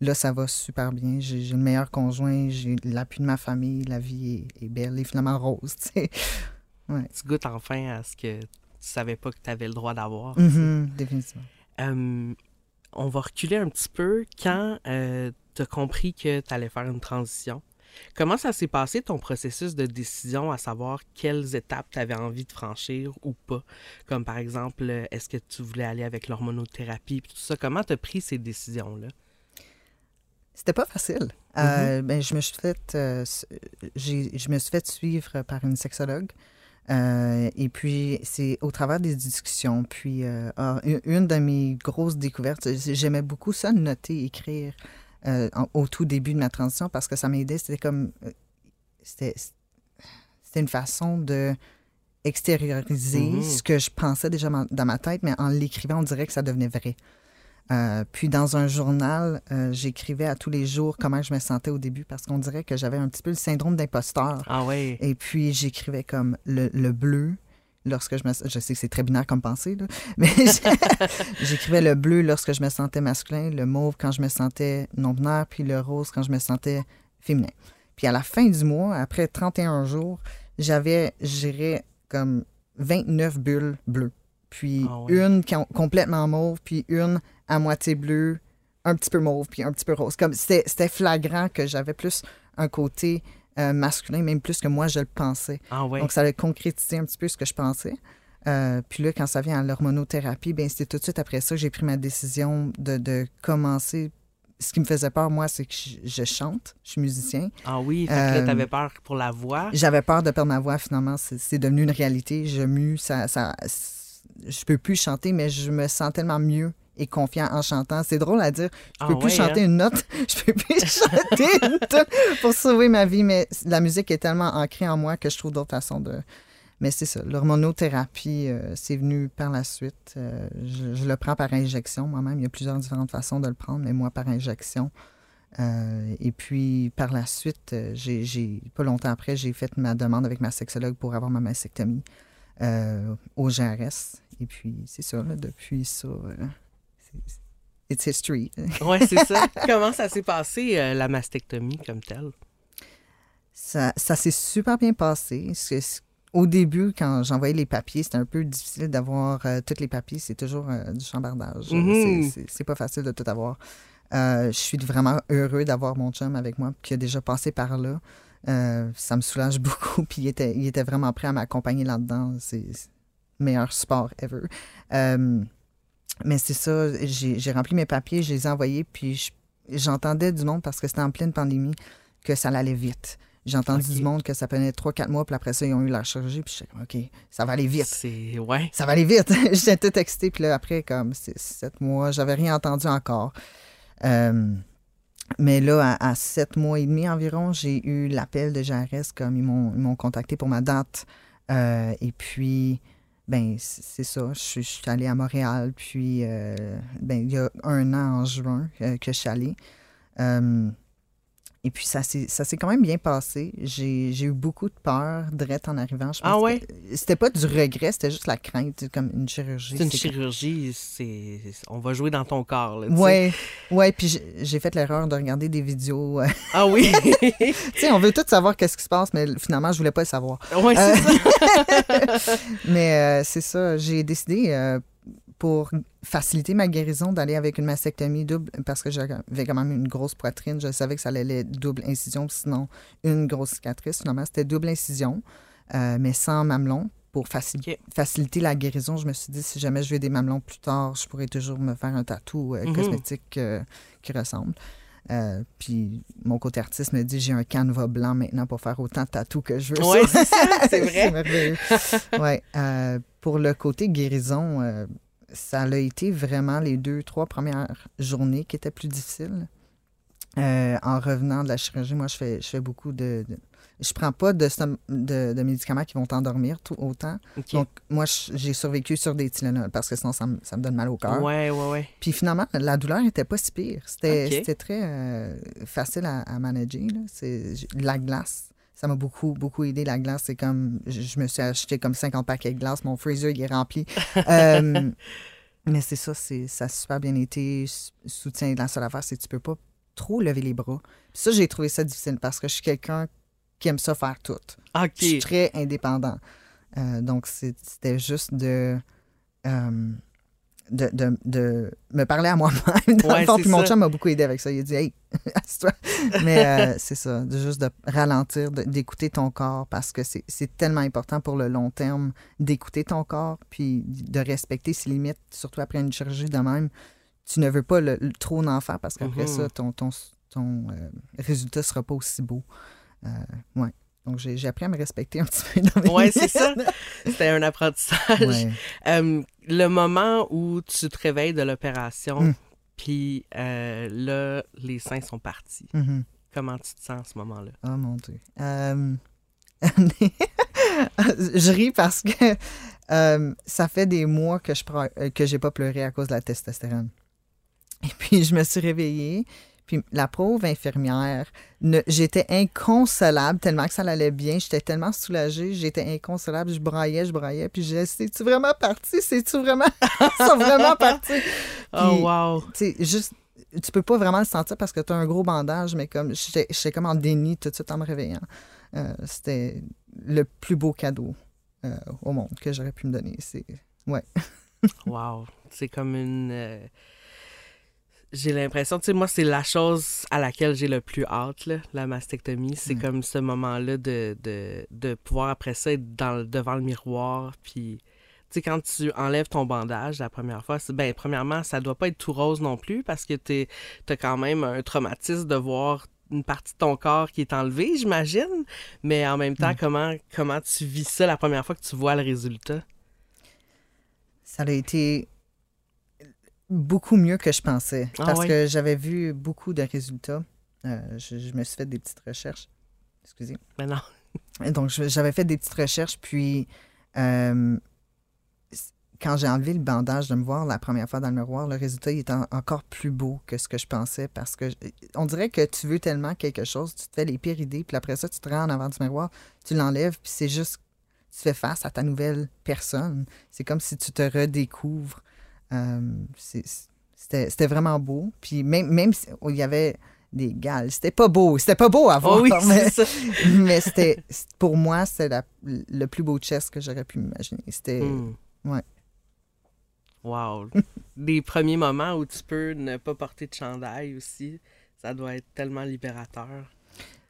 là, ça va super bien. J'ai j'ai le meilleur conjoint, j'ai l'appui de ma famille, la vie est, est belle et finalement rose. [LAUGHS] tu goûtes enfin à ce que tu savais pas que tu avais le droit d'avoir. Mhm, définitivement. Euh, on va reculer un petit peu quand tu as compris que tu allais faire une transition. Comment ça s'est passé ton processus de décision à savoir quelles étapes tu avais envie de franchir ou pas? Comme par exemple, euh, est-ce que tu voulais aller avec l'hormonothérapie tout ça? Comment tu as pris ces décisions-là? C'était pas facile. Euh, ben, je me suis fait euh, je me suis fait suivre par une sexologue. et puis, c'est au travers des discussions. Puis, ah, une de mes grosses découvertes, j'aimais beaucoup ça, noter, écrire. Euh, au tout début de ma transition parce que ça m'aidait. C'était comme. Euh, c'était, une façon de extérioriser mm-hmm. ce que je pensais déjà dans ma tête, mais en l'écrivant, on dirait que ça devenait vrai. Euh, puis dans un journal, j'écrivais à tous les jours comment je me sentais au début parce qu'on dirait que j'avais un petit peu le syndrome d'imposteur. Ah oui. Et puis j'écrivais comme le, le bleu, lorsque je me je sais que c'est très binaire comme pensée là, [LAUGHS] mais [LAUGHS] j'écrivais le bleu lorsque je me sentais masculin, le mauve quand je me sentais non binaire, puis le rose quand je me sentais féminin. Puis à la fin du mois, après 31 jours, j'avais géré comme 29 bulles bleues. Puis ah une complètement mauve, puis une à moitié bleue, un petit peu mauve, puis un petit peu rose. Comme c'était flagrant que j'avais plus un côté euh, masculin, même plus que moi je le pensais. Ah Donc, ça a concrétisé un petit peu ce que je pensais. Euh, puis là, quand ça vient à l'hormonothérapie, ben c'était tout de suite après ça que j'ai pris ma décision de, de, commencer. Ce qui me faisait peur, moi, c'est que je, chante, je suis musicien. Ah oui, fait que là, t'avais euh, peur pour la voix. J'avais peur de perdre ma voix, finalement. C'est devenu une réalité. Je mue, ça, ça, je peux plus chanter, mais je me sens tellement mieux et confiant en chantant. C'est drôle à dire. Je peux ah plus chanter hein? une note. [LAUGHS] Je peux plus [LAUGHS] chanter une note pour sauver ma vie, mais la musique est tellement ancrée en moi que je trouve d'autres façons de. Mais c'est ça. L'hormonothérapie, euh, c'est venu par la suite. Euh, je, le prends par injection moi-même. Il y a plusieurs différentes façons de le prendre, mais moi par injection. Euh, et puis par la suite, j'ai pas longtemps après, j'ai fait ma demande avec ma sexologue pour avoir ma mastectomie au GRS. Et puis c'est ça, depuis ça it's history. [LAUGHS] oui, c'est ça. [LAUGHS] Comment ça s'est passé, euh, la mastectomie comme telle? Ça, ça s'est super bien passé. Au début, quand j'envoyais les papiers, c'était un peu difficile d'avoir euh, tous les papiers. C'est toujours euh, du chambardage. Mm-hmm. C'est pas facile de tout avoir. je suis vraiment heureux d'avoir mon chum avec moi qui a déjà passé par là. ça me soulage [LAUGHS] beaucoup. Puis il était, il était vraiment prêt à m'accompagner là-dedans. C'est le meilleur sport ever. Mais c'est ça, j'ai rempli mes papiers, je les ai envoyés, puis j'entendais du monde, parce que c'était en pleine pandémie, que ça allait vite. J'ai entendu du monde que ça prenait 3-4 mois, puis après ça, ils ont eu la chirurgie, puis je OK, ça va aller vite. C'est... Ouais. Ça va aller vite. [LAUGHS] J'étais tout excité, puis là, après, comme, c'est 7 mois, j'avais rien entendu encore. Euh, mais là, à, 7 mois et demi environ, j'ai eu l'appel de GRS, comme ils m'ont contacté pour ma date. Euh, et puis, ben c'est ça. Je, suis allée à Montréal, puis euh, ben, il y a un an en juin euh, que je suis allée. Et puis, ça s'est quand même bien passé. J'ai eu beaucoup de peur direct en arrivant. Je ah ouais? C'était pas du regret, c'était juste la crainte, comme une chirurgie. C'est une chirurgie, c'est on va jouer dans ton corps. Là, ouais, ouais. Puis j'ai fait l'erreur de regarder des vidéos. Euh, ah oui? [LAUGHS] tu sais, on veut tout savoir qu'est-ce qui se passe, mais finalement, je voulais pas le savoir. Oui, c'est euh, ça. [LAUGHS] mais euh, c'est ça, j'ai décidé pour faciliter ma guérison d'aller avec une mastectomie double parce que j'avais quand même une grosse poitrine. Je savais que ça allait être double incision, sinon une grosse cicatrice. Finalement, c'était double incision, euh, mais sans mamelon. Pour faciliter la guérison, je me suis dit, si jamais je veux des mamelons plus tard, je pourrais toujours me faire un tatou euh, mm-hmm. cosmétique euh, qui ressemble. puis mon côté artiste me dit j'ai un canevas blanc maintenant pour faire autant de tatous que je veux. Oui, [LAUGHS] c'est c'est vrai. ouais. pour le côté guérison, ça a été vraiment les deux, trois premières journées qui étaient plus difficiles. Euh, en revenant de la chirurgie, moi, je fais, je fais beaucoup de, Je prends pas de, de, médicaments qui vont t'endormir tout autant. Donc, moi, j'ai survécu sur des Tylenol parce que sinon, ça me, ça me donne mal au cœur. Ouais, ouais, ouais. Puis finalement, la douleur n'était pas si pire. C'était très euh, facile à, à manager. C'est la glace ça m'a beaucoup, beaucoup aidé. La glace, c'est comme. Je, me suis acheté comme 50 paquets de glace. Mon freezer, il est rempli. [LAUGHS] Euh, mais c'est ça, c'est, ça a super bien été. Soutien. La seule affaire, c'est que tu peux pas trop lever les bras. Puis ça, j'ai trouvé ça difficile parce que je suis quelqu'un qui aime ça faire tout. Je suis très indépendant. Euh, donc, c'était juste de. Euh, de, de, de me parler à moi-même. Ouais, puis mon chum m'a beaucoup aidé avec ça. Il a dit, hey, [LAUGHS] assis-toi. Mais euh, [LAUGHS] c'est ça, de juste de ralentir, d'écouter ton corps parce que c'est tellement important pour le long terme d'écouter ton corps puis de respecter ses limites, surtout après une chirurgie de même. Tu ne veux pas le, le- trop en faire parce qu'après Mhm. ça, ton, ton, ton euh, résultat sera pas aussi beau. Euh, ouais. Donc, j'ai appris à me respecter un [LAUGHS] petit peu dans mes Ouais, c'est ça. C'était un apprentissage. Ouais. Euh, le moment où tu te réveilles de l'opération, Mm. puis euh, là, les seins sont partis. Mhm. Comment tu te sens à ce moment-là? Oh mon Dieu. Euh, [LAUGHS] je ris parce que ça fait des mois que je n'ai que j'ai pas pleuré à cause de la testostérone. Et puis, je me suis réveillée. Puis, la pauvre infirmière, ne- j'étais inconsolable tellement que ça allait bien. J'étais tellement soulagée. J'étais inconsolable. Je braillais, je braillais. Puis, disais, c'est-tu vraiment parti? C'est-tu vraiment... Ils sont vraiment partis? [LAUGHS] Oh, wow! tu juste, tu peux pas vraiment le sentir parce que tu as un gros bandage, mais comme j'étais comme en déni tout de suite en me réveillant. Euh, C'était le plus beau cadeau euh, au monde que j'aurais pu me donner. C'est [LAUGHS] Wow! C'est comme une. euh, J'ai l'impression, tu sais, moi, c'est la chose à laquelle j'ai le plus hâte, là, la mastectomie. C'est Ouais. comme ce moment-là de, de, de pouvoir, après ça, être dans, devant le miroir. Puis, tu sais, quand tu enlèves ton bandage la première fois, ben, premièrement, ça doit pas être tout rose non plus parce que tu as quand même un traumatisme de voir une partie de ton corps qui est enlevée, j'imagine. Mais en même temps, Mm. comment, comment tu vis ça la première fois que tu vois le résultat? ça a été beaucoup mieux que je pensais Ah parce que j'avais vu beaucoup de résultats. Euh, je, je me suis fait des petites recherches. Excusez. Mais non. Et Donc, j'avais fait des petites recherches, puis euh, quand j'ai enlevé le bandage de me voir la première fois dans le miroir, le résultat il en- encore plus beau que ce que je pensais parce que je- on dirait que tu veux tellement quelque chose, tu te fais les pires idées, puis après ça, tu te rends en avant du miroir, tu l'enlèves, puis c'est juste, tu fais face à ta nouvelle personne. C'est comme si tu te redécouvres. Euh, c'était c'était vraiment beau. Puis même, même si oh, il y avait des gales, c'était pas beau, c'était pas beau à voir. Oh oui, [LAUGHS] mais- mais c'était pour moi c'est la- le plus beau chest que j'aurais pu m'imaginer c'était Hmm. ouais. Wow. [LAUGHS] Les premiers moments où tu peux ne pas porter de chandail aussi, ça doit être tellement libérateur.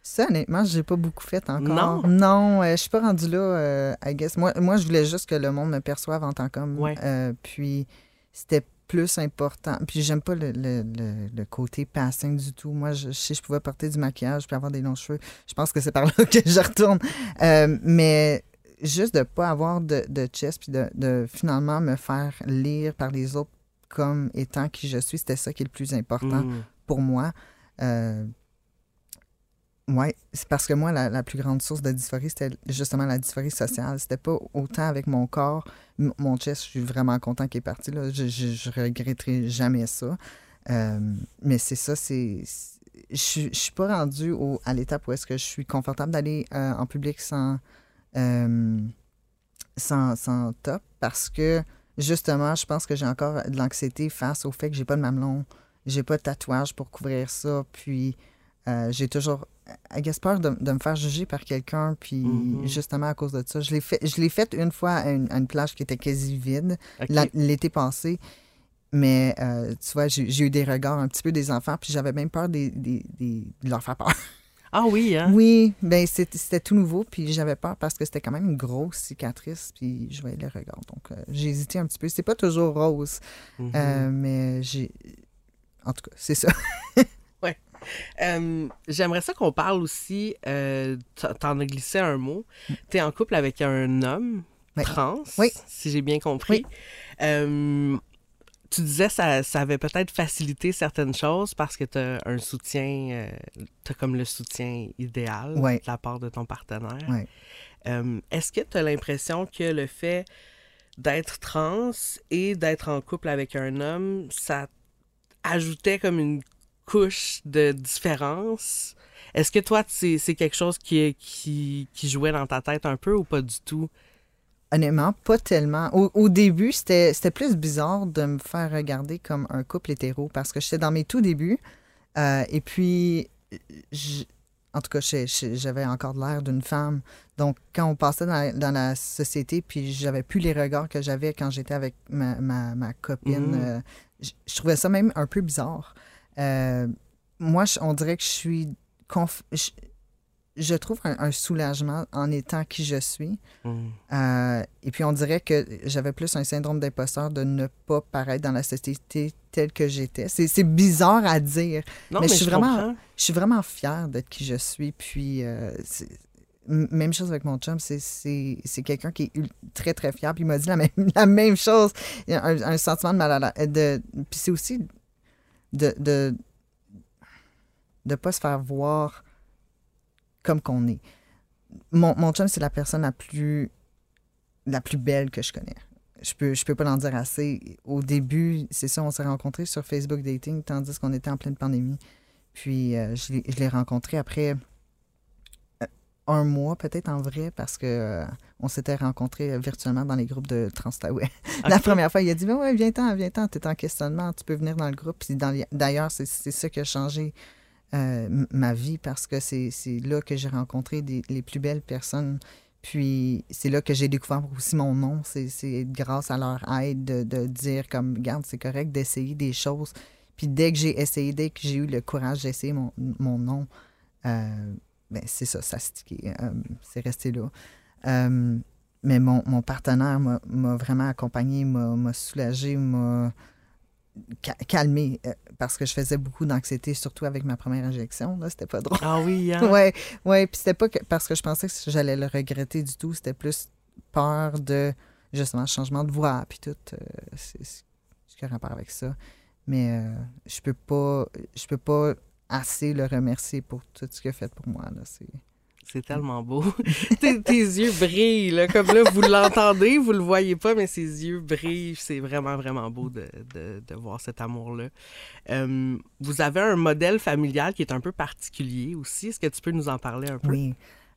ça honnêtement j'ai pas beaucoup fait encore Non? non euh, je suis pas rendue là euh, I guess moi moi je voulais juste que le monde me perçoive en tant qu'homme Ouais. Euh, puis c'était plus important puis j'aime pas le, le, le- le côté passing du tout moi je, si je pouvais porter du maquillage puis avoir des longs cheveux je pense que c'est par [LAUGHS] là que je retourne Euh, mais juste de pas avoir de, de chest puis de, de finalement me faire lire par les autres comme étant qui je suis, c'était ça qui est le plus important Hmm. pour moi. Euh, ouais, c'est parce que moi, la, la plus grande source de dysphorie, c'était justement la dysphorie sociale. C'était pas autant avec mon corps. Mon chest, je suis vraiment content qu'il est parti. Là. Je, je, regretterai jamais ça. Euh, mais c'est ça, c'est. Je je suis pas rendue au, à l'étape où est-ce que je suis confortable d'aller euh, en public sans, euh, sans, sans top parce que justement, je pense que j'ai encore de l'anxiété face au fait que j'ai pas de mamelon, j'ai pas de tatouage pour couvrir ça, puis euh, j'ai toujours guess, peur de, de me faire juger par quelqu'un, puis Mhm. justement à cause de ça. Je l'ai fait, je l'ai fait une fois à une, à une plage qui était quasi vide l'été passé. Mais euh, tu vois, j'ai eu des regards un petit peu des enfants, puis j'avais même peur des, des- des- de leur faire peur. [LAUGHS] Ah oui, hein? Oui, ben c'était tout nouveau, puis j'avais peur parce que c'était quand même une grosse cicatrice, puis je voyais les regards. Donc euh, j'ai hésité un petit peu. C'est pas toujours rose, Mhm. euh, mais j'ai. En tout cas, c'est ça. [LAUGHS] Euh, J'aimerais ça qu'on parle aussi, euh, t'en as glissé un mot, t'es en couple avec un homme Oui. trans, Oui. si j'ai bien compris. Euh, tu disais ça, ça avait peut-être facilité certaines choses parce que tu as un soutien, tu as comme le soutien idéal de la part de ton partenaire. Euh, Est-ce que tu as l'impression que le fait d'être trans et d'être en couple avec un homme, ça ajoutait comme une couche de différence? Est-ce que toi, c'est quelque chose qui, qui, qui jouait dans ta tête un peu ou pas du tout? Honnêtement, pas tellement. Au, au début, c'était plus bizarre de me faire regarder comme un couple hétéro parce que j'étais dans mes tout débuts. euh, et puis, je- en tout cas, j'avais encore l'air d'une femme. Donc, quand on passait dans la, société, puis j'avais plus les regards que j'avais quand j'étais avec ma, ma, copine, mm. euh, je, trouvais ça même un peu bizarre. Euh, moi, on dirait que je suis... Je, trouve un, soulagement en étant qui je suis. Mm. Euh, et puis, on dirait que j'avais plus un syndrome d'imposteur de ne pas paraître dans la société telle que j'étais. C'est bizarre à dire, mais, je, suis vraiment, je suis vraiment fière d'être qui je suis. Puis, même chose avec mon chum, c'est quelqu'un qui est très, très fier. Puis il m'a dit la même, [LAUGHS] la même chose. Un, un sentiment de mal de Puis c'est aussi de ne de, pas se faire voir comme qu'on est. Mon, mon chum, c'est la personne la plus, la plus belle que je connais. Je peux, je peux pas l'en dire assez. Au début, c'est ça, on s'est rencontrés sur Facebook Dating, tandis qu'on était en pleine pandémie. Puis euh, je l'ai rencontré après un mois peut-être en vrai parce que euh, on s'était rencontrés virtuellement dans les groupes de Transtaouais. [LAUGHS] La première fois, il a dit ben ouais, viens-t'en, viens-t'en, t'es en questionnement, tu peux venir dans le groupe. Puis d'ailleurs, c'est ça qui a changé euh, ma vie parce que c'est là que j'ai rencontré les plus belles personnes. Puis c'est là que j'ai découvert aussi mon nom. C'est grâce à leur aide de, dire comme, regarde, c'est correct d'essayer des choses. Puis dès que j'ai essayé, dès que j'ai eu le courage d'essayer mon, mon nom, euh, ben, c'est ça, ça euh, c'est resté là. Euh, mais mon, mon partenaire m'a vraiment accompagné, m'a soulagé, m'a calmé euh, parce que je faisais beaucoup d'anxiété, surtout avec ma première injection. Là, c'était pas drôle. Ah oui, hein? [LAUGHS] ouais, ouais. Puis c'était pas parce que je pensais que j'allais le regretter du tout. C'était plus peur de justement changement de voix, puis tout. c'est ce qui a rapport avec ça. Mais je peux pas, je peux pas assez le remercier pour tout ce qu'il a fait pour moi. C'est tellement beau. [LAUGHS] tes, yeux brillent, là, comme là, vous l'entendez, vous le voyez pas, mais ses yeux brillent. C'est vraiment, vraiment beau de, de, voir cet amour-là. Euh, vous avez un modèle familial qui est un peu particulier aussi. Est-ce que tu peux nous en parler un peu? Oui.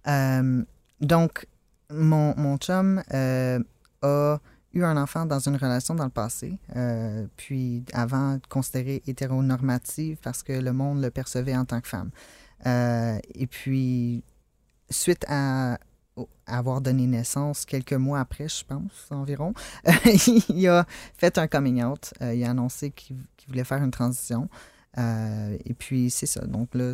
Euh, donc, mon, mon chum euh, a eu un enfant dans une relation dans le passé, euh, puis avant considérée hétéronormative parce que le monde le percevait en tant que femme. Euh, et puis, suite à avoir donné naissance quelques mois après, je pense, environ, [LAUGHS] il a fait un coming out. Euh, il a annoncé qu'il voulait faire une transition. et puis, c'est ça. Donc là,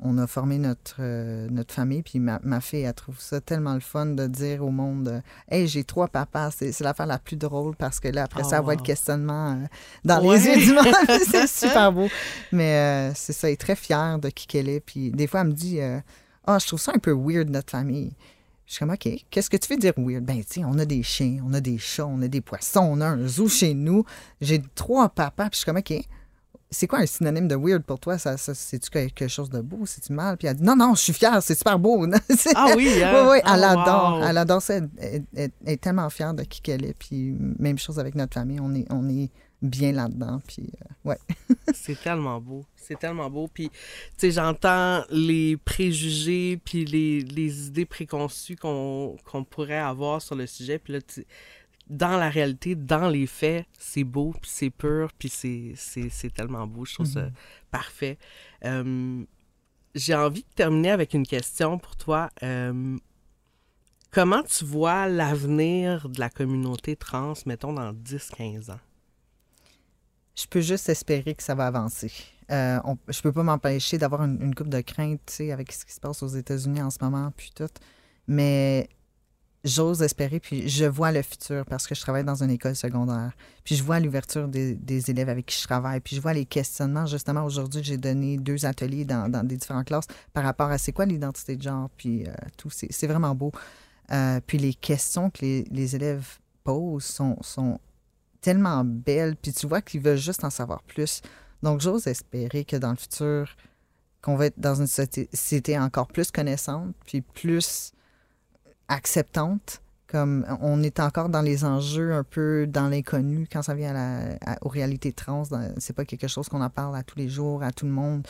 on a formé notre, euh, notre famille, puis ma, ma, fille, elle trouve ça tellement le fun de dire au monde euh, Hey, j'ai trois papas. C'est l'affaire la plus drôle parce que là, après ça, elle voit le questionnement euh, dans les yeux du monde. [LAUGHS] c'est [LAUGHS] super beau. Mais c'est ça, elle est très fière de qui qu'elle est. Puis des fois, elle me dit Ah, oh, je trouve ça un peu weird, notre famille. Je suis comme, OK, qu'est-ce que tu veux dire weird? Ben, tu on a des chiens, on a des chats, on a des poissons, on a un zoo chez nous. J'ai trois papas, puis je suis comme, OK, c'est quoi un synonyme de weird pour toi? Ça, c'est-tu quelque chose de beau? C'est-tu mal? Puis elle dit, non, non, je suis fière, c'est super beau. [LAUGHS] ah oui, hein? oui, oui, elle oh, adore. Elle adore ça. Elle, est tellement fière de qui qu'elle est. Puis même chose avec notre famille, on est, on est bien là-dedans. Puis euh, ouais. [LAUGHS] c'est tellement beau. C'est tellement beau. Puis, tu sais, j'entends les préjugés puis les, les idées préconçues qu'on pourrait avoir sur le sujet. Puis là, tu dans la réalité, dans les faits, c'est beau, puis c'est pur, puis c'est tellement beau. Je trouve ça mhm. parfait. Euh, j'ai envie de terminer avec une question pour toi. Euh, comment tu vois l'avenir de la communauté trans, mettons, dans 10-15 ans? Je peux juste espérer que ça va avancer. Euh, on, je peux pas m'empêcher d'avoir une, une coupe de crainte, avec ce qui se passe aux États-Unis en ce moment, puis tout. Mais j'ose espérer, puis je vois le futur parce que je travaille dans une école secondaire. Puis je vois l'ouverture des, élèves avec qui je travaille. Puis je vois les questionnements. Justement, aujourd'hui, j'ai donné deux ateliers dans, des différentes classes par rapport à c'est quoi l'identité de genre, puis euh, tout. C'est vraiment beau. Euh, puis les questions que les, élèves posent sont, sont tellement belles. Puis tu vois qu'ils veulent juste en savoir plus. Donc j'ose espérer que dans le futur, qu'on va être dans une société encore plus connaissante, puis plus acceptante. Comme on est encore dans les enjeux un peu dans l'inconnu quand ça vient à aux réalités trans. C'est pas quelque chose qu'on en parle à tous les jours, à tout le monde.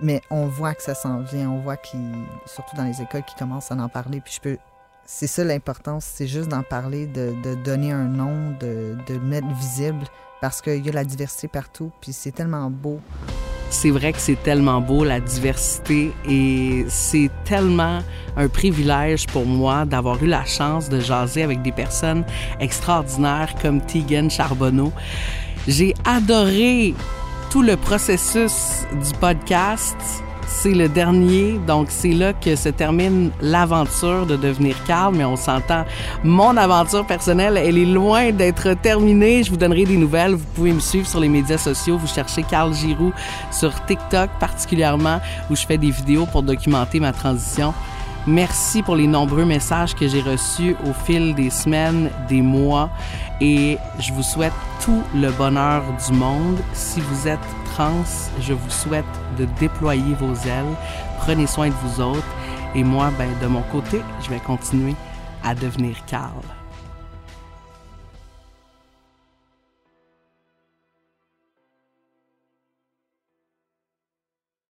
Mais on voit que ça s'en vient. On voit qu'il, surtout dans les écoles, qui commencent à en parler. Puis je peux, c'est ça l'importance, c'est juste d'en parler, de, de, donner un nom, de, de le mettre visible, parce qu'il y a la diversité partout, puis c'est tellement beau. C'est vrai que c'est tellement beau, la diversité, et c'est tellement un privilège pour moi d'avoir eu la chance de jaser avec des personnes extraordinaires comme Tegan Charbonneau. J'ai adoré tout le processus du podcast. C'est le dernier, donc c'est là que se termine l'aventure de devenir Carl, mais on s'entend. Mon aventure personnelle, elle est loin d'être terminée. Je vous donnerai des nouvelles. Vous pouvez me suivre sur les médias sociaux. Vous cherchez Carl Giroux sur TikTok particulièrement, où je fais des vidéos pour documenter ma transition. Merci pour les nombreux messages que j'ai reçus au fil des semaines, des mois et je vous souhaite tout le bonheur du monde. Si vous êtes je vous souhaite de déployer vos ailes. Prenez soin de vous autres et moi, ben, de mon côté, je vais continuer à devenir Carl.